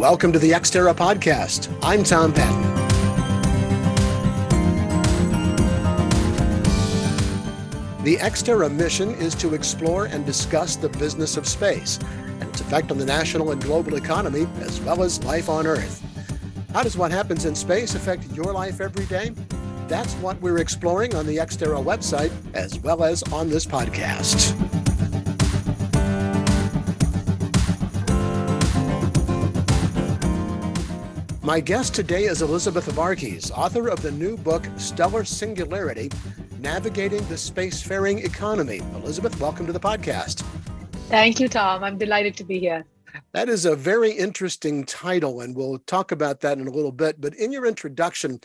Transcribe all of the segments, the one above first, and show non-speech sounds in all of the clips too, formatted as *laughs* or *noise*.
Welcome to the Exterra podcast. I'm Tom Patton. The Exterra mission is to explore and discuss the business of space and its effect on the national and global economy, as well as life on Earth. How does what happens in space affect your life every day? That's what we're exploring on the Exterra website, as well as on this podcast. My guest today is Elizabeth Varghese, author of the new book, Stellar Singularity Navigating the Spacefaring Economy. Elizabeth, welcome to the podcast. Thank you, Tom. I'm delighted to be here. That is a very interesting title, and we'll talk about that in a little bit. But in your introduction,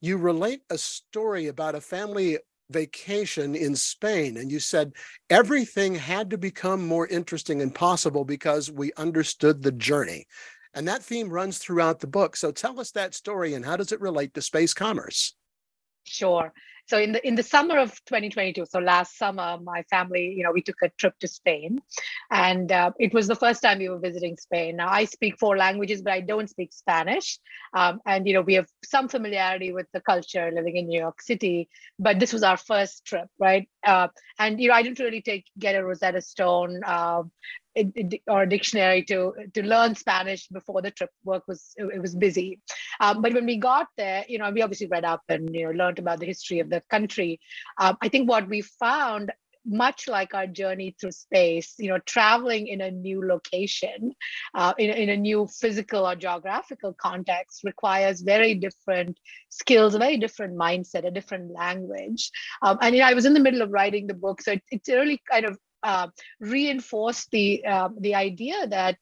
you relate a story about a family vacation in Spain, and you said everything had to become more interesting and possible because we understood the journey. And that theme runs throughout the book. So tell us that story and how does it relate to space commerce? Sure. So in the in the summer of 2022, so last summer, my family, you know, we took a trip to Spain, and uh, it was the first time we were visiting Spain. Now I speak four languages, but I don't speak Spanish, um, and you know we have some familiarity with the culture living in New York City. But this was our first trip, right? Uh, and you know I didn't really take get a Rosetta Stone. Uh, or a dictionary to to learn Spanish before the trip. Work was it was busy, um, but when we got there, you know, we obviously read up and you know learned about the history of the country. Um, I think what we found much like our journey through space, you know, traveling in a new location, uh, in, in a new physical or geographical context requires very different skills, a very different mindset, a different language. Um, and you know, I was in the middle of writing the book, so it, it's really kind of uh, reinforce the uh, the idea that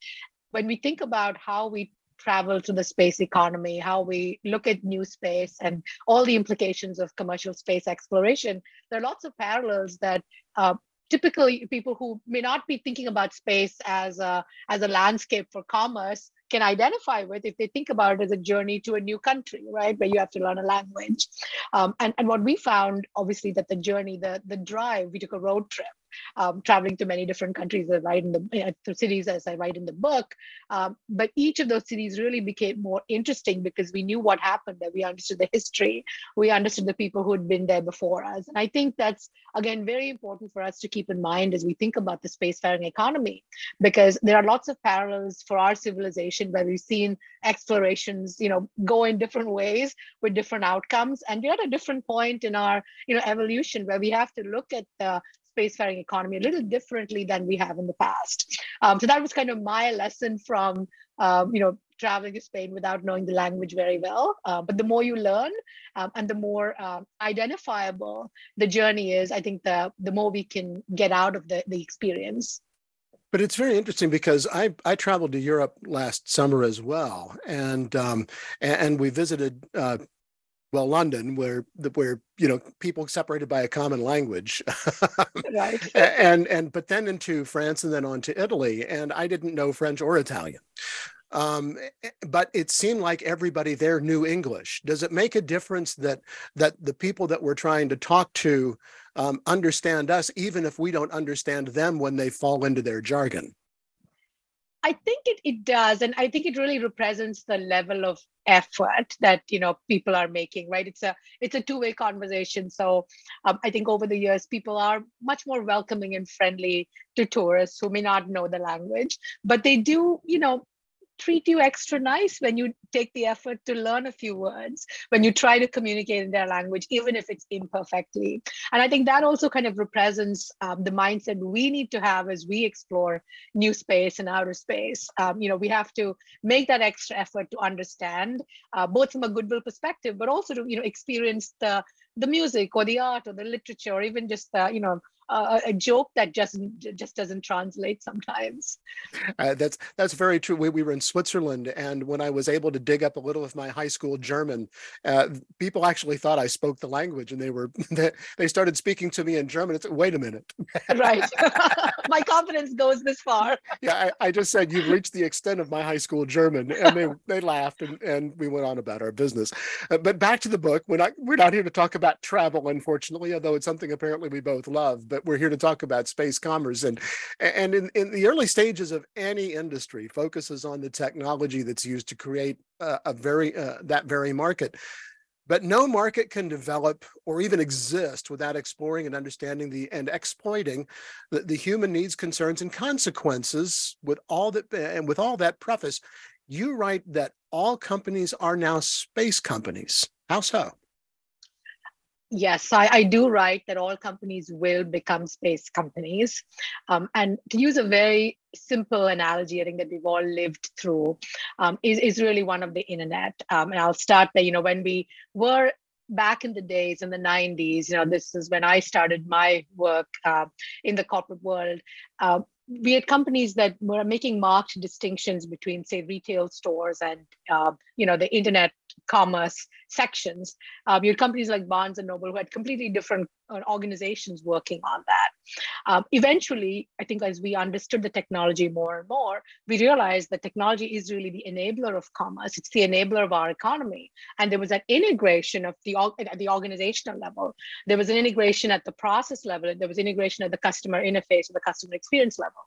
when we think about how we travel to the space economy, how we look at new space and all the implications of commercial space exploration, there are lots of parallels that uh, typically people who may not be thinking about space as a as a landscape for commerce can identify with if they think about it as a journey to a new country, right, where you have to learn a language. Um, and, and what we found, obviously, that the journey, the, the drive, we took a road trip um, traveling to many different countries as I write in the uh, cities as I write in the book. Um, but each of those cities really became more interesting because we knew what happened there. We understood the history. We understood the people who had been there before us. And I think that's, again, very important for us to keep in mind as we think about the spacefaring economy, because there are lots of parallels for our civilization where we've seen explorations, you know, go in different ways with different outcomes. And we're at a different point in our, you know, evolution where we have to look at the spacefaring economy a little differently than we have in the past. Um, so that was kind of my lesson from, um, you know, traveling to Spain without knowing the language very well. Uh, but the more you learn um, and the more uh, identifiable the journey is, I think the, the more we can get out of the, the experience. But it's very interesting because I I traveled to Europe last summer as well, and um, and, we visited uh, well london where where you know people separated by a common language. *laughs* Right. And and but then into france and then on to italy and i didn't know french or italian. Um, eh, but it seemed like everybody there knew english. Does it make a difference that that the people that we're trying to talk to um, understand us even if we don't understand them when they fall into their jargon I think it, it does. And I think it really represents the level of effort that you know people are making right it's a it's a two-way conversation so um, i think over the years people are much more welcoming and friendly to tourists who may not know the language but they do you know treat you extra nice when you take the effort to learn a few words, when you try to communicate in their language, even if it's imperfectly. And I think that also kind of represents um, the mindset we need to have as we explore new space and outer space. Um, you know, we have to make that extra effort to understand, uh, both from a goodwill perspective, but also to you know experience the the music or the art or the literature or even just the you know uh, a joke that just just doesn't translate sometimes. Uh, that's that's very true. We, we were in Switzerland, and when I was able to dig up a little of my high school German, uh, people actually thought I spoke the language, and they were *laughs* they started speaking to me in German. It's wait a minute, *laughs* right? *laughs* my confidence goes this far. yeah, I, I, just said you've reached the extent of my high school German, and they they laughed, and and we went on about our business. Uh, but back to the book. We're not we're not here to talk about travel, unfortunately, although it's something apparently we both love. But we're here to talk about space commerce. And and in, in the early stages of any industry, focuses on the technology that's used to create a, a very uh, that very market. But no market can develop or even exist without exploring and understanding the and exploiting the, the human needs, concerns, and consequences. With all that and with all that preface, you write that all companies are now space companies. How so? Yes, I, I do write that all companies will become space companies. Um, and to use a very simple analogy, I think that we've all lived through, um, is, is really one of the internet. Um, and I'll start there, you know, when we were back in the days in the 90s, you know, this is when I started my work uh, in the corporate world. Uh, we had companies that were making marked distinctions between say retail stores and uh, you know the internet commerce sections. Um, you had companies like Barnes and Noble who had completely different uh, organizations working on that. Um, eventually, I think as we understood the technology more and more, we realized that technology is really the enabler of commerce. It's the enabler of our economy. And there was that integration of the at the organizational level. There was an integration at the process level. There was integration at the customer interface or the customer experience level.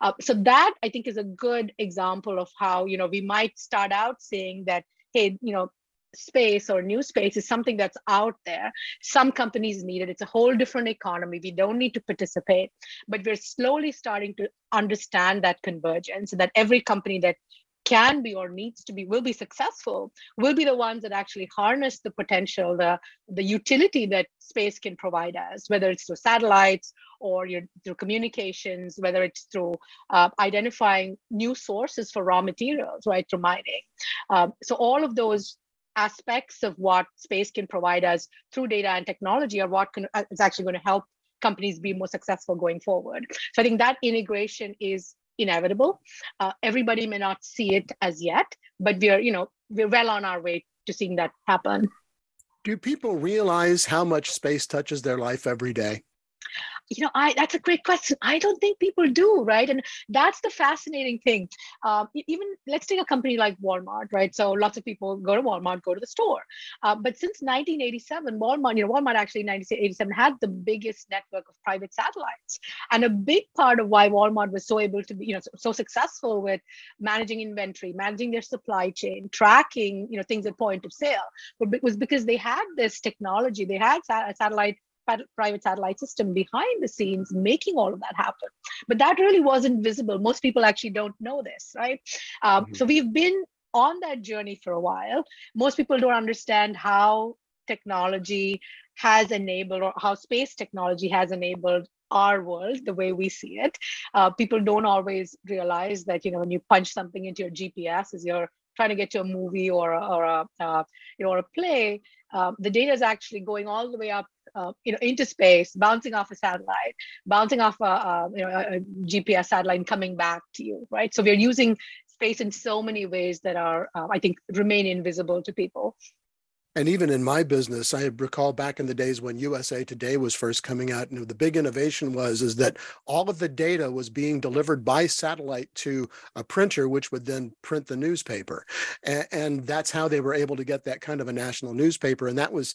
Uh, so that I think is a good example of how you know we might start out saying that hey, you know, space or new space is something that's out there. Some companies need it. It's a whole different economy. We don't need to participate, but we're slowly starting to understand that convergence that every company that can be or needs to be will be successful will be the ones that actually harness the potential the the utility that space can provide us whether it's through satellites or through communications whether it's through uh, identifying new sources for raw materials right through mining um, so all of those aspects of what space can provide us through data and technology are what can, uh, is actually going to help companies be more successful going forward. So I think that integration is inevitable. Uh, everybody may not see it as yet, but we're, you know, we're well on our way to seeing that happen. Do people realize how much space touches their life every day? You know i that's a great question. I don't think people do right? And that's the fascinating thing. Um, even let's take a company like walmart right? So lots of people go to walmart go to the store. Uh, but since 1987 walmart you know walmart actually in 1987 had the biggest network of private satellites. And a big part of why walmart was so able to be you know so, so successful with managing inventory managing their supply chain tracking you know things at point of sale was because they had this technology. They had satellite private satellite system behind the scenes making all of that happen. But that really wasn't visible. Most people actually don't know this, right? Um, mm-hmm. So we've been on that journey for a while. Most people don't understand how technology has enabled or how space technology has enabled our world the way we see it uh, people don't always realize that you know when you punch something into your gps as you're trying to get to a movie or a, or a uh, you know or a play uh, the data is actually going all the way up uh, you know, into space, bouncing off a satellite, bouncing off a, a you know a, GPS satellite, coming back to you, right? So we're using space in so many ways that are, uh, I think, remain invisible to people. And even in my business, I recall back in the days when USA Today was first coming out, and the big innovation was is that all of the data was being delivered by satellite to a printer, which would then print the newspaper, and, and that's how they were able to get that kind of a national newspaper. And that was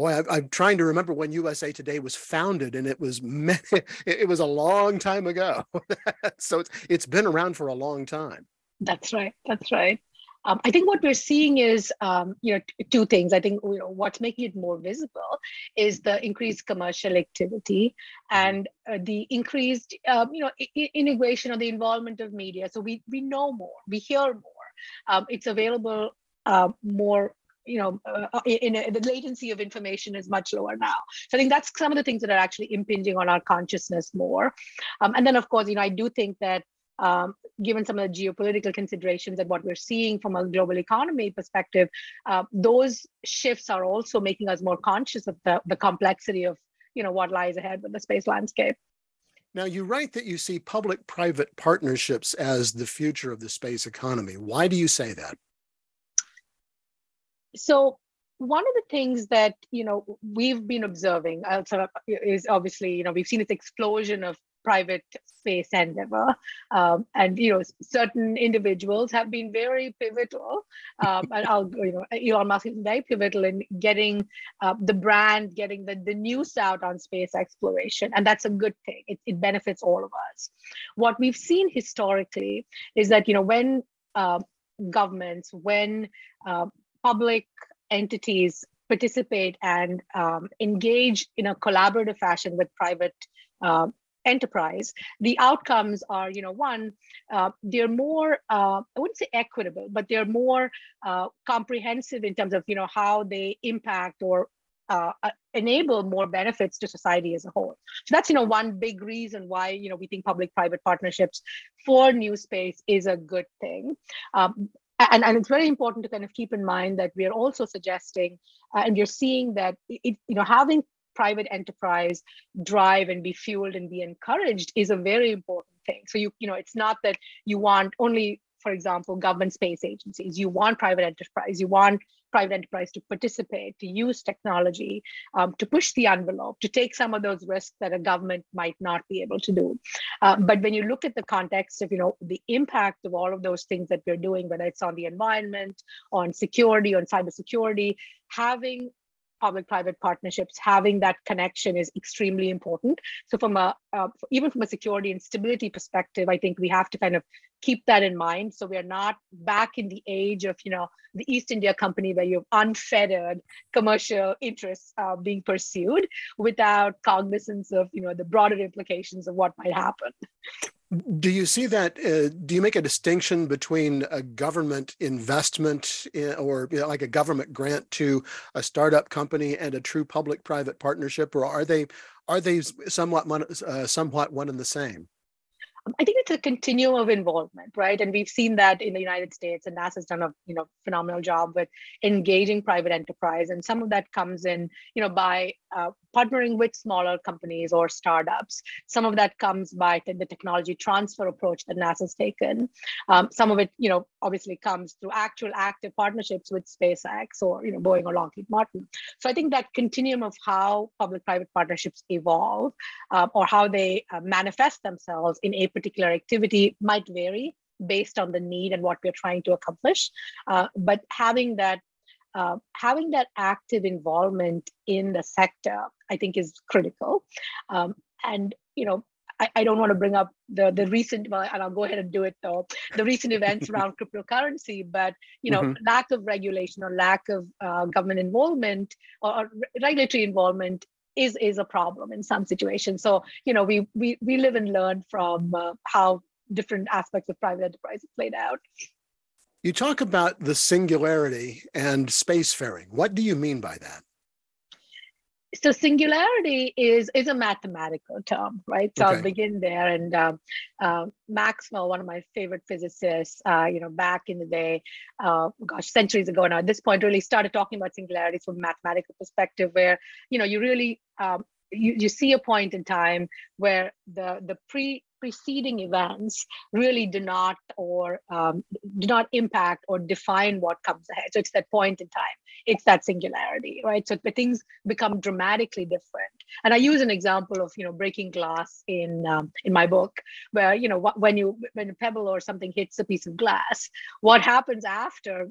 boy, I, am trying to remember when USA Today was founded, and it was *laughs* it was a long time ago. *laughs* so it's it's been around for a long time. That's right. That's right. Um, I think what we're seeing is, um, you know, t- two things. I think you know, what's making it more visible is the increased commercial activity mm-hmm. and uh, the increased, um, you know, I- integration or the involvement of media. So we we know more, we hear more. Um, it's available uh, more you know, uh, uh in, the latency of information is much lower now. So I think that's some of the things that are actually impinging on our consciousness more. Um, and then, of course, you know, I do think that um, given some of the geopolitical considerations and what we're seeing from a global economy perspective, uh, those shifts are also making us more conscious of the, the complexity of you know what lies ahead with the space landscape. Now, you write that you see public private partnerships as the future of the space economy. Why do you say that? So one of the things that you know we've been observing uh, is obviously you know we've seen this explosion of private space endeavor. Um, and you know, certain individuals have been very pivotal. Um, and I'll, you know, Elon Musk is very pivotal in getting uh, the brand, getting the, the news out on space exploration, and that's a good thing. It, it benefits all of us. What we've seen historically is that you know when uh, governments, when uh, public entities participate and um, engage in a collaborative fashion with private uh, enterprise the outcomes are you know one uh, they're more uh, i wouldn't say equitable but they're more uh, comprehensive in terms of you know how they impact or uh, uh, enable more benefits to society as a whole. So that's you know one big reason why you know we think public private partnerships for new space is a good thing. Um, and, and it's very important to kind of keep in mind that we are also suggesting uh, and we're seeing that it, you know having private enterprise drive and be fueled and be encouraged is a very important thing. So you you know it's not that you want only for example government space agencies. You want private enterprise you want private enterprise to participate to use technology um, to push the envelope to take some of those risks that a government might not be able to do. Uh, but when you look at the context of you know the impact of all of those things that we're doing whether it's on the environment on security on cybersecurity having public-private partnerships, having that connection is extremely important. So from a uh, even from a security and stability perspective, I think we have to kind of keep that in mind. So we are not back in the age of you know the East India Company where you have unfettered commercial interests uh, being pursued without cognizance of you know the broader implications of what might happen. Do you see that? Uh, do you make a distinction between a government investment in, or you know, like a government grant to a startup company and a true public-private partnership, or are they are they somewhat one, uh, somewhat one and the same? I think it's a continuum of involvement, right? And we've seen that in the United States, and NASA's done a you know phenomenal job with engaging private enterprise, and some of that comes in you know by uh, partnering with smaller companies or startups. Some of that comes by the technology transfer approach that NASA's taken. Um, some of it, you know, obviously comes through actual active partnerships with SpaceX or you know Boeing or Lockheed Martin. So I think that continuum of how public-private partnerships evolve uh, or how they uh, manifest themselves in a particular activity might vary based on the need and what we're trying to accomplish. Uh, but having that uh, having that active involvement in the sector, I think, is critical. Um, and you know, I, I, don't want to bring up the the recent, well, and I'll go ahead and do it though. The recent events *laughs* around cryptocurrency, but you know, mm-hmm. lack of regulation or lack of uh, government involvement or, or regulatory involvement is is a problem in some situations. So you know, we we we live and learn from uh, how different aspects of private enterprise played out. You talk about the singularity and spacefaring. What do you mean by that? So singularity is is a mathematical term, right? So okay. I'll begin there. And um, uh, Maxwell, one of my favorite physicists, uh, you know, back in the day, uh, gosh, centuries ago now, at this point, really started talking about singularities from a mathematical perspective, where you know you really um, you, you see a point in time where the the pre preceding events really do not or um, do not impact or define what comes ahead. So it's that point in time. It's that singularity, right? So things become dramatically different. And I use an example of you know breaking glass in um, in my book, where you know when you when a pebble or something hits a piece of glass, what happens after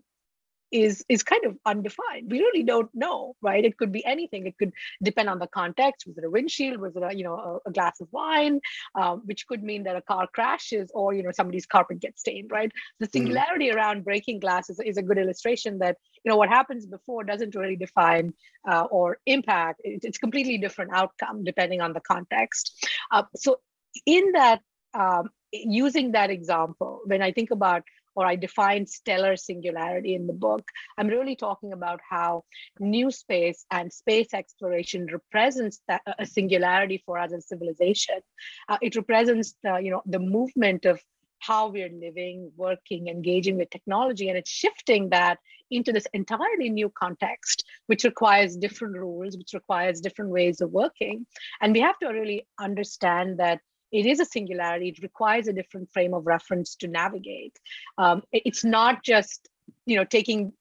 is is kind of undefined. We really don't know, right? It could be anything. It could depend on the context. Was it a windshield? Was it a you know a, a glass of wine? Um, which could mean that a car crashes or you know somebody's carpet gets stained, right? The mm-hmm. singularity mm. around breaking glass is, is a good illustration that you know what happens before doesn't really define uh, or impact. It, it's completely different outcome depending on the context. Uh, so in that um, using that example, when I think about or I define stellar singularity in the book, I'm really talking about how new space and space exploration represents that, a singularity for us as civilization. Uh, it represents the, you know, the movement of how we're living, working, engaging with technology, and it's shifting that into this entirely new context, which requires different rules, which requires different ways of working. And we have to really understand that it is a singularity it requires a different frame of reference to navigate um, it's not just you know taking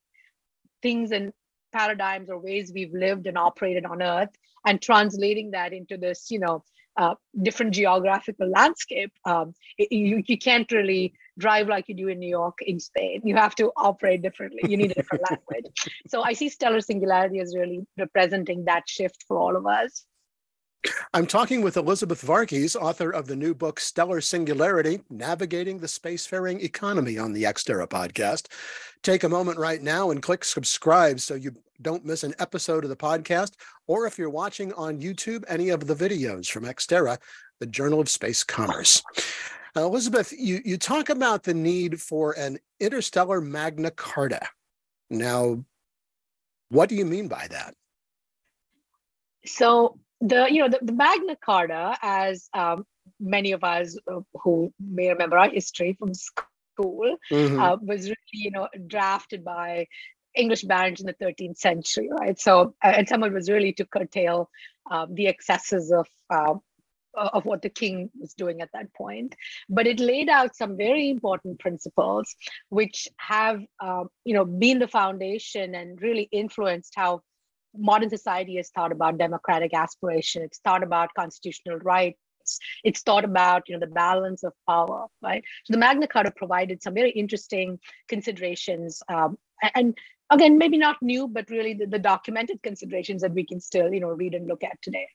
things and paradigms or ways we've lived and operated on earth and translating that into this you know uh, different geographical landscape, um, you, you can't really drive like you do in New York in Spain. You have to operate differently. You need a different *laughs* language. So I see stellar singularity as really representing that shift for all of us. I'm talking with Elizabeth Varghese, author of the new book Stellar Singularity Navigating the Spacefaring Economy on the Exterra podcast. Take a moment right now and click subscribe so you don't miss an episode of the podcast, or if you're watching on YouTube, any of the videos from Exterra, the Journal of Space Commerce. Uh, Elizabeth, you, you talk about the need for an interstellar Magna Carta. Now, what do you mean by that? So the you know the, the Magna Carta, as um, many of us uh, who may remember our history from school, mm-hmm. uh, was really you know drafted by English barons in the 13th century, right? So uh, and some of it was really to curtail um, the excesses of uh, of what the king was doing at that point but it laid out some very important principles which have uh, you know been the foundation and really influenced how modern society has thought about democratic aspiration. It's thought about constitutional rights. It's thought about you know the balance of power right? So the magna carta provided some very interesting considerations um, and again maybe not new but really the, the, documented considerations that we can still you know read and look at today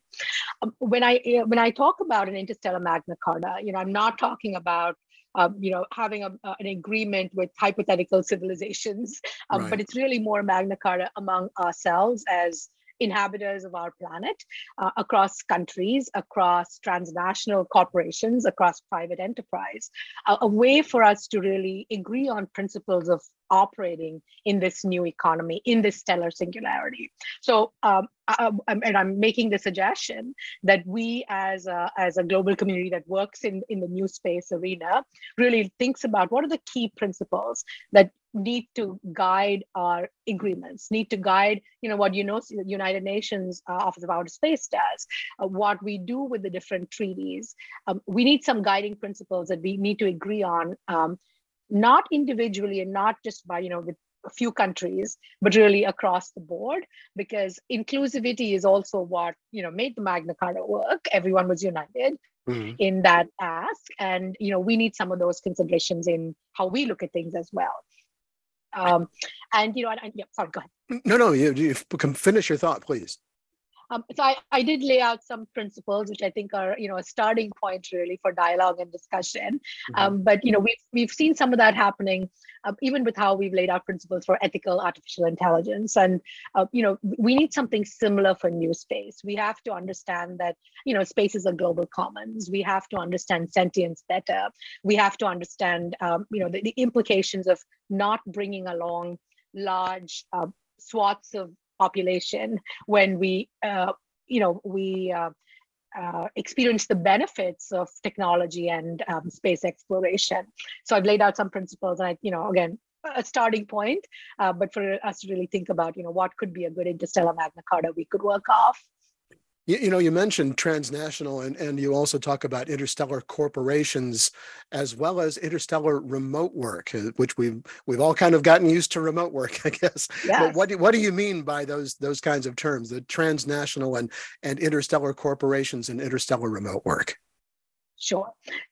um, when i when i talk about an interstellar magna carta you know i'm not talking about um, you know having a, uh, an agreement with hypothetical civilizations um, right. but it's really more magna carta among ourselves as inhabitants of our planet uh, across countries, across transnational corporations, across private enterprise, a, a way for us to really agree on principles of operating in this new economy, in this stellar singularity. So, um, I, and I'm making the suggestion that we, as a, as a global community that works in, in the new space arena, really thinks about what are the key principles that need to guide our agreements need to guide you know what you know the united nations uh, office of outer space does uh, what we do with the different treaties. Um, we need some guiding principles that we need to agree on um, not individually and not just by you know with a few countries but really across the board because inclusivity is also what you know made the magna carta work. Everyone was united mm-hmm. in that ask. And you know we need some of those considerations in how we look at things as well um, and you know, I, I, yeah, sorry, go ahead. No, no, you, you can finish your thought, please. Um, so I, I did lay out some principles, which I think are you know a starting point really for dialogue and discussion. Mm-hmm. Um, but you know we've we've seen some of that happening, uh, even with how we've laid out principles for ethical artificial intelligence. And uh, you know we need something similar for new space. We have to understand that you know spaces are global commons. We have to understand sentience better. We have to understand um, you know the, the implications of not bringing along large uh, swaths of population when we uh, you know we uh, uh, experience the benefits of technology and um, space exploration. So i've laid out some principles and i you know again a starting point uh, but for us to really think about you know what could be a good interstellar magna carta we could work off you, you, know, you mentioned transnational, and, and you also talk about interstellar corporations as well as interstellar remote work, uh, which we've we've all kind of gotten used to remote work, *laughs* I guess. Yes. But what do, what do you mean by those those kinds of terms, the transnational and and interstellar corporations and interstellar remote work? Sure.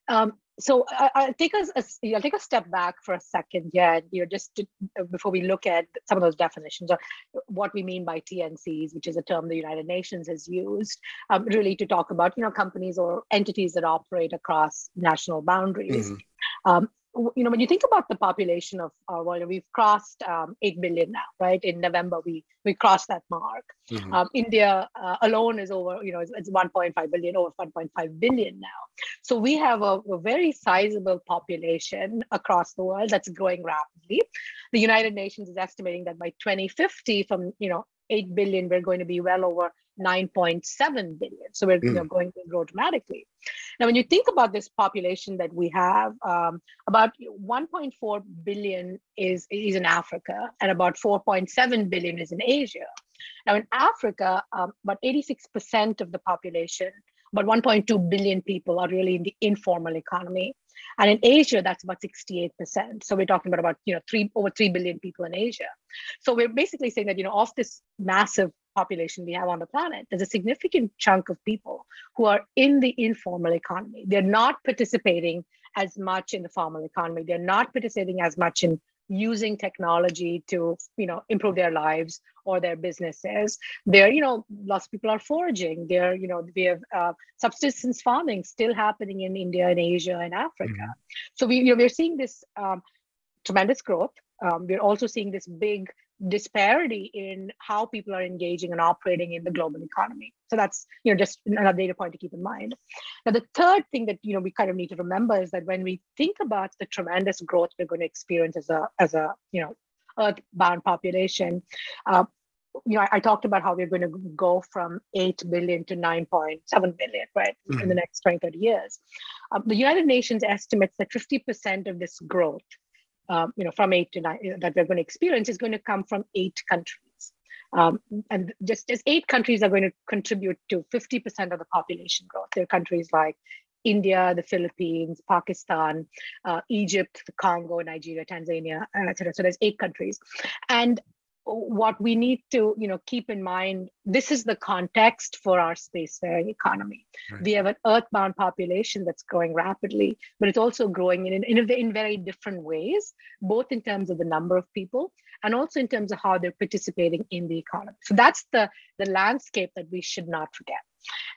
Um, so I, will take us a, I'll take a step back for a second, yeah, you know, just to, uh, before we look at some of those definitions or what we mean by TNCs, which is a term the United Nations has used, um, really to talk about you know companies or entities that operate across national boundaries. Mm-hmm. Um, you know, when you think about the population of our world, we've crossed um, 8 billion now, right? In November, we we crossed that mark. Mm-hmm. Um, India uh, alone is over, you know, it's, it's 1.5 billion, over 1.5 billion now. So we have a, a, very sizable population across the world that's growing rapidly. The United Nations is estimating that by 2050, from, you know, 8 billion, we're going to be well over 9.7 billion. So we're mm. you know, going to grow dramatically. Now, when you think about this population that we have, um, about 1.4 billion is, is in Africa, and about 4.7 billion is in Asia. Now, in Africa, um, about 86% of the population, about 1.2 billion people, are really in the informal economy. And in Asia, that's about 68%. So we're talking about about, you know, three over 3 billion people in Asia. So we're basically saying that, you know, of this massive population we have on the planet, there's a significant chunk of people who are in the informal economy. They're not participating as much in the formal economy. They're not participating as much in using technology to you know improve their lives or their businesses. There you know lots of people are foraging. There you know we have uh, subsistence farming still happening in india and asia and africa. Mm-hmm. so we you know we're seeing this um, tremendous growth. Um, we're also seeing this big disparity in how people are engaging and operating in the global economy. So that's you know just another data point to keep in mind. Now the third thing that you know we kind of need to remember is that when we think about the tremendous growth we're going to experience as a as a you know earthbound population, uh, you know I, I, talked about how we're going to go from 8 billion to 9.7 billion right mm-hmm. in the next 20 30 years um, the united nations estimates that 50% of this growth um, you know, from eight to nine that we're going to experience is going to come from eight countries. Um, and just as eight countries are going to contribute to 50% of the population growth. There are countries like India, the Philippines, Pakistan, uh, Egypt, the Congo, Nigeria, Tanzania, etc. So there's eight countries, and what we need to you know keep in mind this is the context for our spacefaring economy. Right. we have an earthbound population that's growing rapidly but it's also growing in, in, in very different ways both in terms of the number of people and also in terms of how they're participating in the economy. So that's the the landscape that we should not forget.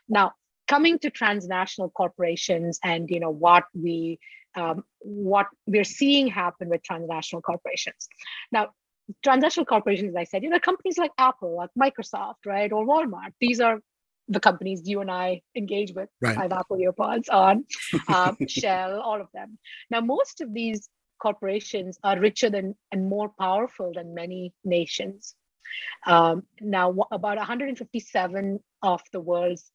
Now coming to transnational corporations and you know what we um, what we're seeing happen with transnational corporations. Now transnational corporations, as I said, you know, companies like Apple, like Microsoft, right, or Walmart. These are the companies you and I engage with. Right. I have Apple EarPods on, um, *laughs* Shell, all of them. Now, most of these corporations are richer than and more powerful than many nations. Um, now, about 157 of the world's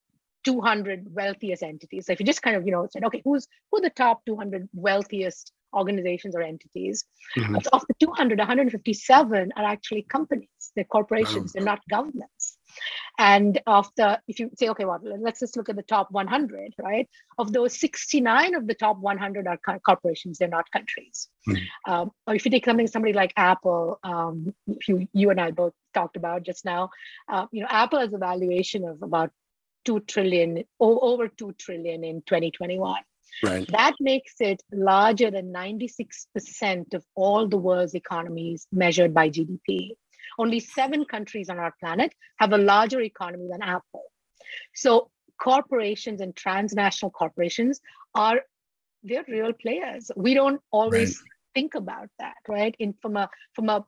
200 wealthiest entities. So if you just kind of, you know, said, okay, who's who are the top 200 wealthiest organizations or entities. Mm-hmm. Of the 200, 157 are actually companies. They're corporations. They're not governments. And of the, if you say, okay, well, let's just look at the top 100, right? Of those, 69 of the top 100 are corporations. They're not countries. Mm-hmm. Um, or if you take something, somebody like Apple, um, you, you and I both talked about just now, uh, you know, Apple has a valuation of about 2 trillion, over 2 trillion in 2021. Right. That makes it larger than 96% of all the world's economies measured by GDP. Only seven countries on our planet have a larger economy than Apple. So corporations and transnational corporations are they're real players. We don't always right. think about that, right? In from a from a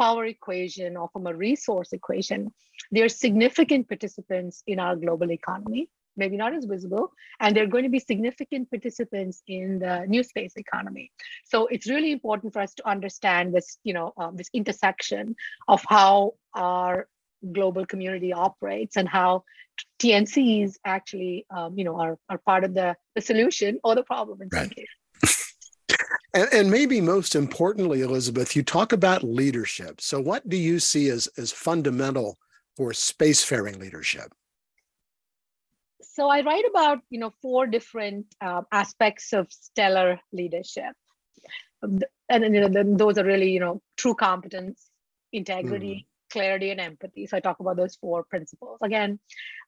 power equation or from a resource equation, they're significant participants in our global economy maybe not as visible, and they're going to be significant participants in the new space economy. So it's really important for us to understand this, you know, um, this intersection of how our global community operates and how TNCs actually, um, you know, are, are part of the, the solution or the problem in right. some cases. *laughs* And, and, maybe most importantly, Elizabeth, you talk about leadership. So, what do you see as, as fundamental for spacefaring leadership? So I write about you know four different uh, aspects of stellar leadership, and you know, those are really you know true competence, integrity, mm. clarity, and empathy. So I talk about those four principles again.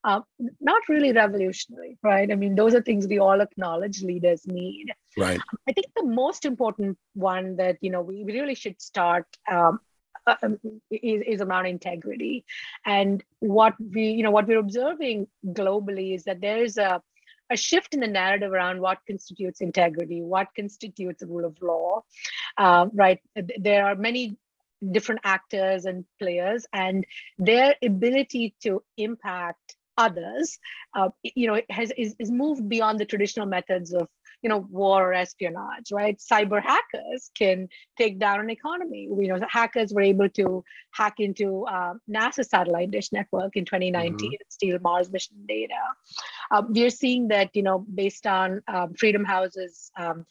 Uh, not really revolutionary, right? I mean, those are things we all acknowledge leaders need. Right. I think the most important one that you know we really should start um, uh, um, is, is around integrity and what we you know what we're observing globally is that there is a a shift in the narrative around what constitutes integrity, what constitutes the rule of law, uh, right? There are many different actors and players, and their ability to impact others, uh, you know, has is, is moved beyond the traditional methods of you know, war or espionage, right? Cyber hackers can take down an economy. You know, hackers were able to hack into uh, NASA satellite dish network in 2019 mm-hmm. and steal Mars mission data. Um, we're seeing that, you know, based on um, Freedom House's um,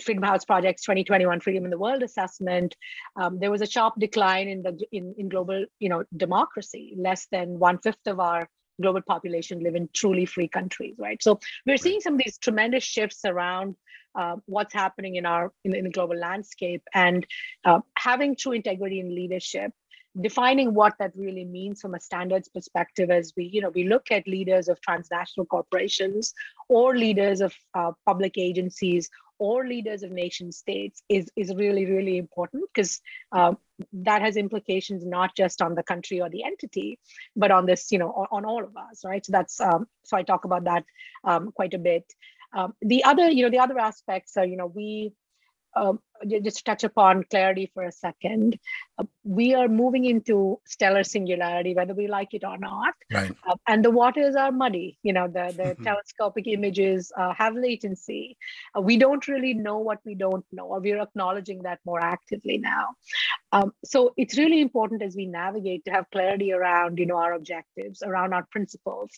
Freedom House Project's 2021 Freedom in the World assessment, um, there was a sharp decline in the in, in global, you know, democracy. Less than one fifth of our global population live in truly free countries, right? So we're seeing some of these tremendous shifts around uh, what's happening in our in, in the global landscape and uh, having true integrity in leadership defining what that really means from a standards perspective as we you know we look at leaders of transnational corporations or leaders of uh, public agencies or leaders of nation states is is really really important because uh, that has implications not just on the country or the entity but on this you know on, on all of us right? So that's um, so i talk about that um, quite a bit. Um, the other you know the other aspects are you know we um, just to touch upon clarity for a second, uh, we are moving into stellar singularity, whether we like it or not. Right. Uh, and the waters are muddy. You know, the, the *laughs* telescopic images uh, have latency. Uh, we don't really know what we don't know, or we're acknowledging that more actively now. Um, so it's really important as we navigate to have clarity around, you know, our objectives, around our principles,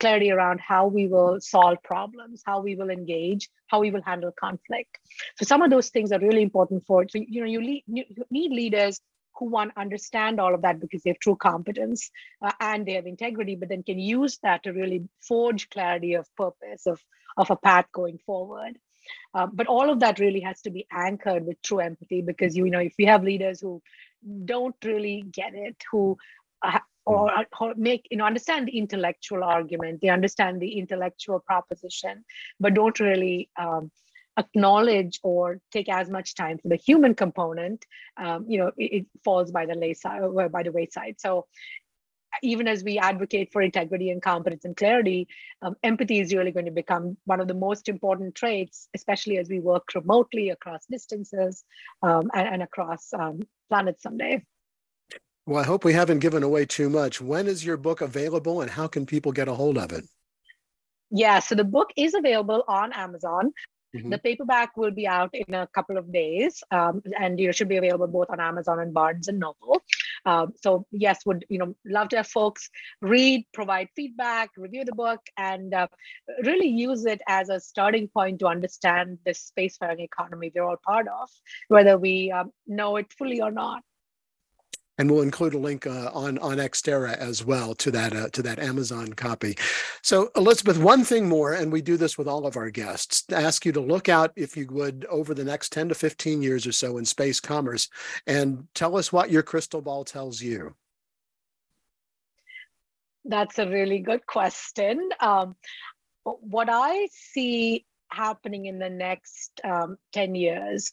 clarity around how we will solve problems, how we will engage, how we will handle conflict. So some of those things are really important for so you know you, lead, you need leaders who want understand all of that because they have true competence uh, and they have integrity but then can use that to really forge clarity of purpose of of a path going forward. Uh, but all of that really has to be anchored with true empathy because you know if we have leaders who don't really get it who uh, or, or make you know understand the intellectual argument they understand the intellectual proposition but don't really um, acknowledge or take as much time for the human component, um, you know, it, it, falls by the wayside, uh, by the wayside. So even as we advocate for integrity and competence and clarity, um, empathy is really going to become one of the most important traits, especially as we work remotely across distances um, and, and, across um, planets someday. Well, I hope we haven't given away too much. When is your book available and how can people get a hold of it? Yeah, so the book is available on Amazon. Mm-hmm. The paperback will be out in a couple of days, um, and you know should be available both on Amazon and Barnes and Noble. Um, so yes, would you know love to have folks read, provide feedback, review the book, and uh, really use it as a starting point to understand this spacefaring economy we're all part of, whether we um, know it fully or not and we'll include a link uh, on on Exterra as well to that uh, to that Amazon copy. So Elizabeth, one thing more, and we do this with all of our guests, to ask you to look out, if you would, over the next 10 to 15 years or so in space commerce, and tell us what your crystal ball tells you. That's a really good question. Um, what I see happening in the next um, 10 years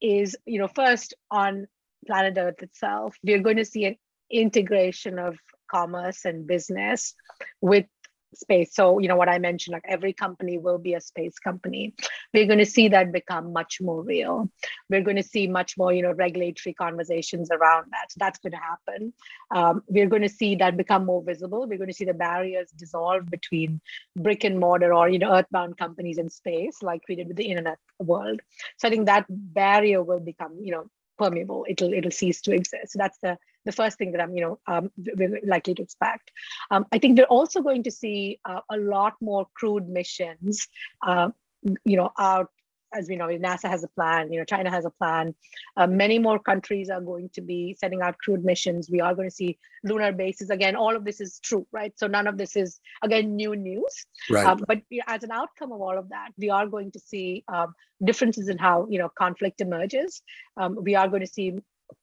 is, you know, first on planet Earth itself, we're going to see an integration of commerce and business with space. So, you know, what I mentioned, like every company will be a space company. We're going to see that become much more real. We're going to see much more, you know, regulatory conversations around that. So that's going to happen. Um, we're going to see that become more visible. We're going to see the barriers dissolve between brick and mortar or, you know, earthbound companies in space, like we did with the internet world. So I think that barrier will become, you know, permeable it'll it'll cease to exist. So that's the the first thing that i'm you know um, we're likely to expect. Um, i think we're also going to see uh, a lot more crewed missions uh, you know out as we know, NASA has a plan, you know, China has a plan. Uh, many more countries are going to be setting out crewed missions. We are going to see lunar bases. Again, all of this is true, right? So none of this is, again, new news. Right. Um, but as an outcome of all of that, we are going to see um, differences in how, you know, conflict emerges. Um, we are going to see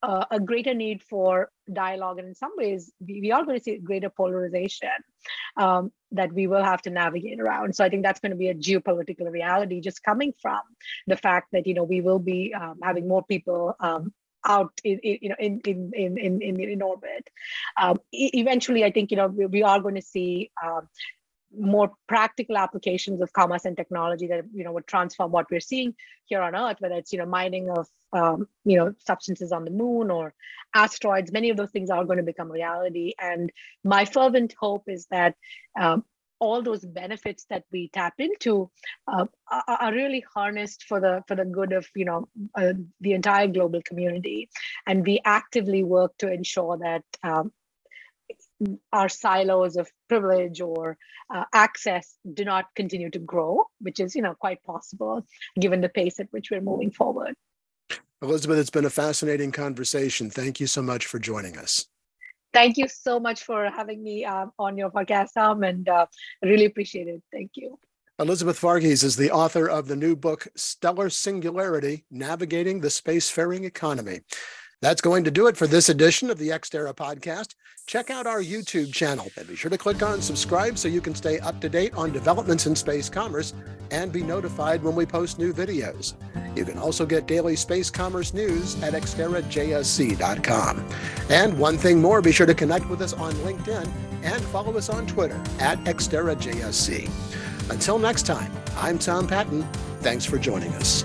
uh, a greater need for dialogue and in some ways we, are going to see greater polarization um, that we will have to navigate around. So i think that's going to be a geopolitical reality just coming from the fact that you know we will be um, having more people um, out in, in, you know in in in in, in orbit. Um, eventually i think you know we, we are going to see um, more practical applications of commerce and technology that you know would transform what we're seeing here on earth whether it's you know mining of um, you know substances on the moon or asteroids many of those things are going to become reality. And my fervent hope is that um, all those benefits that we tap into uh, are, really harnessed for the for the good of you know uh, the entire global community. And we actively work to ensure that um, our silos of privilege or uh, access do not continue to grow, which is, you know, quite possible given the pace at which we're moving forward. Elizabeth, it's been a fascinating conversation. Thank you so much for joining us. Thank you so much for having me uh, on your podcast, Tom, and uh, really appreciate it. Thank you. Elizabeth Varghese is the author of the new book, Stellar Singularity Navigating the Spacefaring Economy. That's going to do it for this edition of the Exterra podcast. Check out our YouTube channel and be sure to click on subscribe so you can stay up to date on developments in space commerce and be notified when we post new videos. You can also get daily space commerce news at exterrajsc.com. And one thing more, be sure to connect with us on LinkedIn and follow us on Twitter at exterrajsc. Until next time, I'm Tom Patton. Thanks for joining us.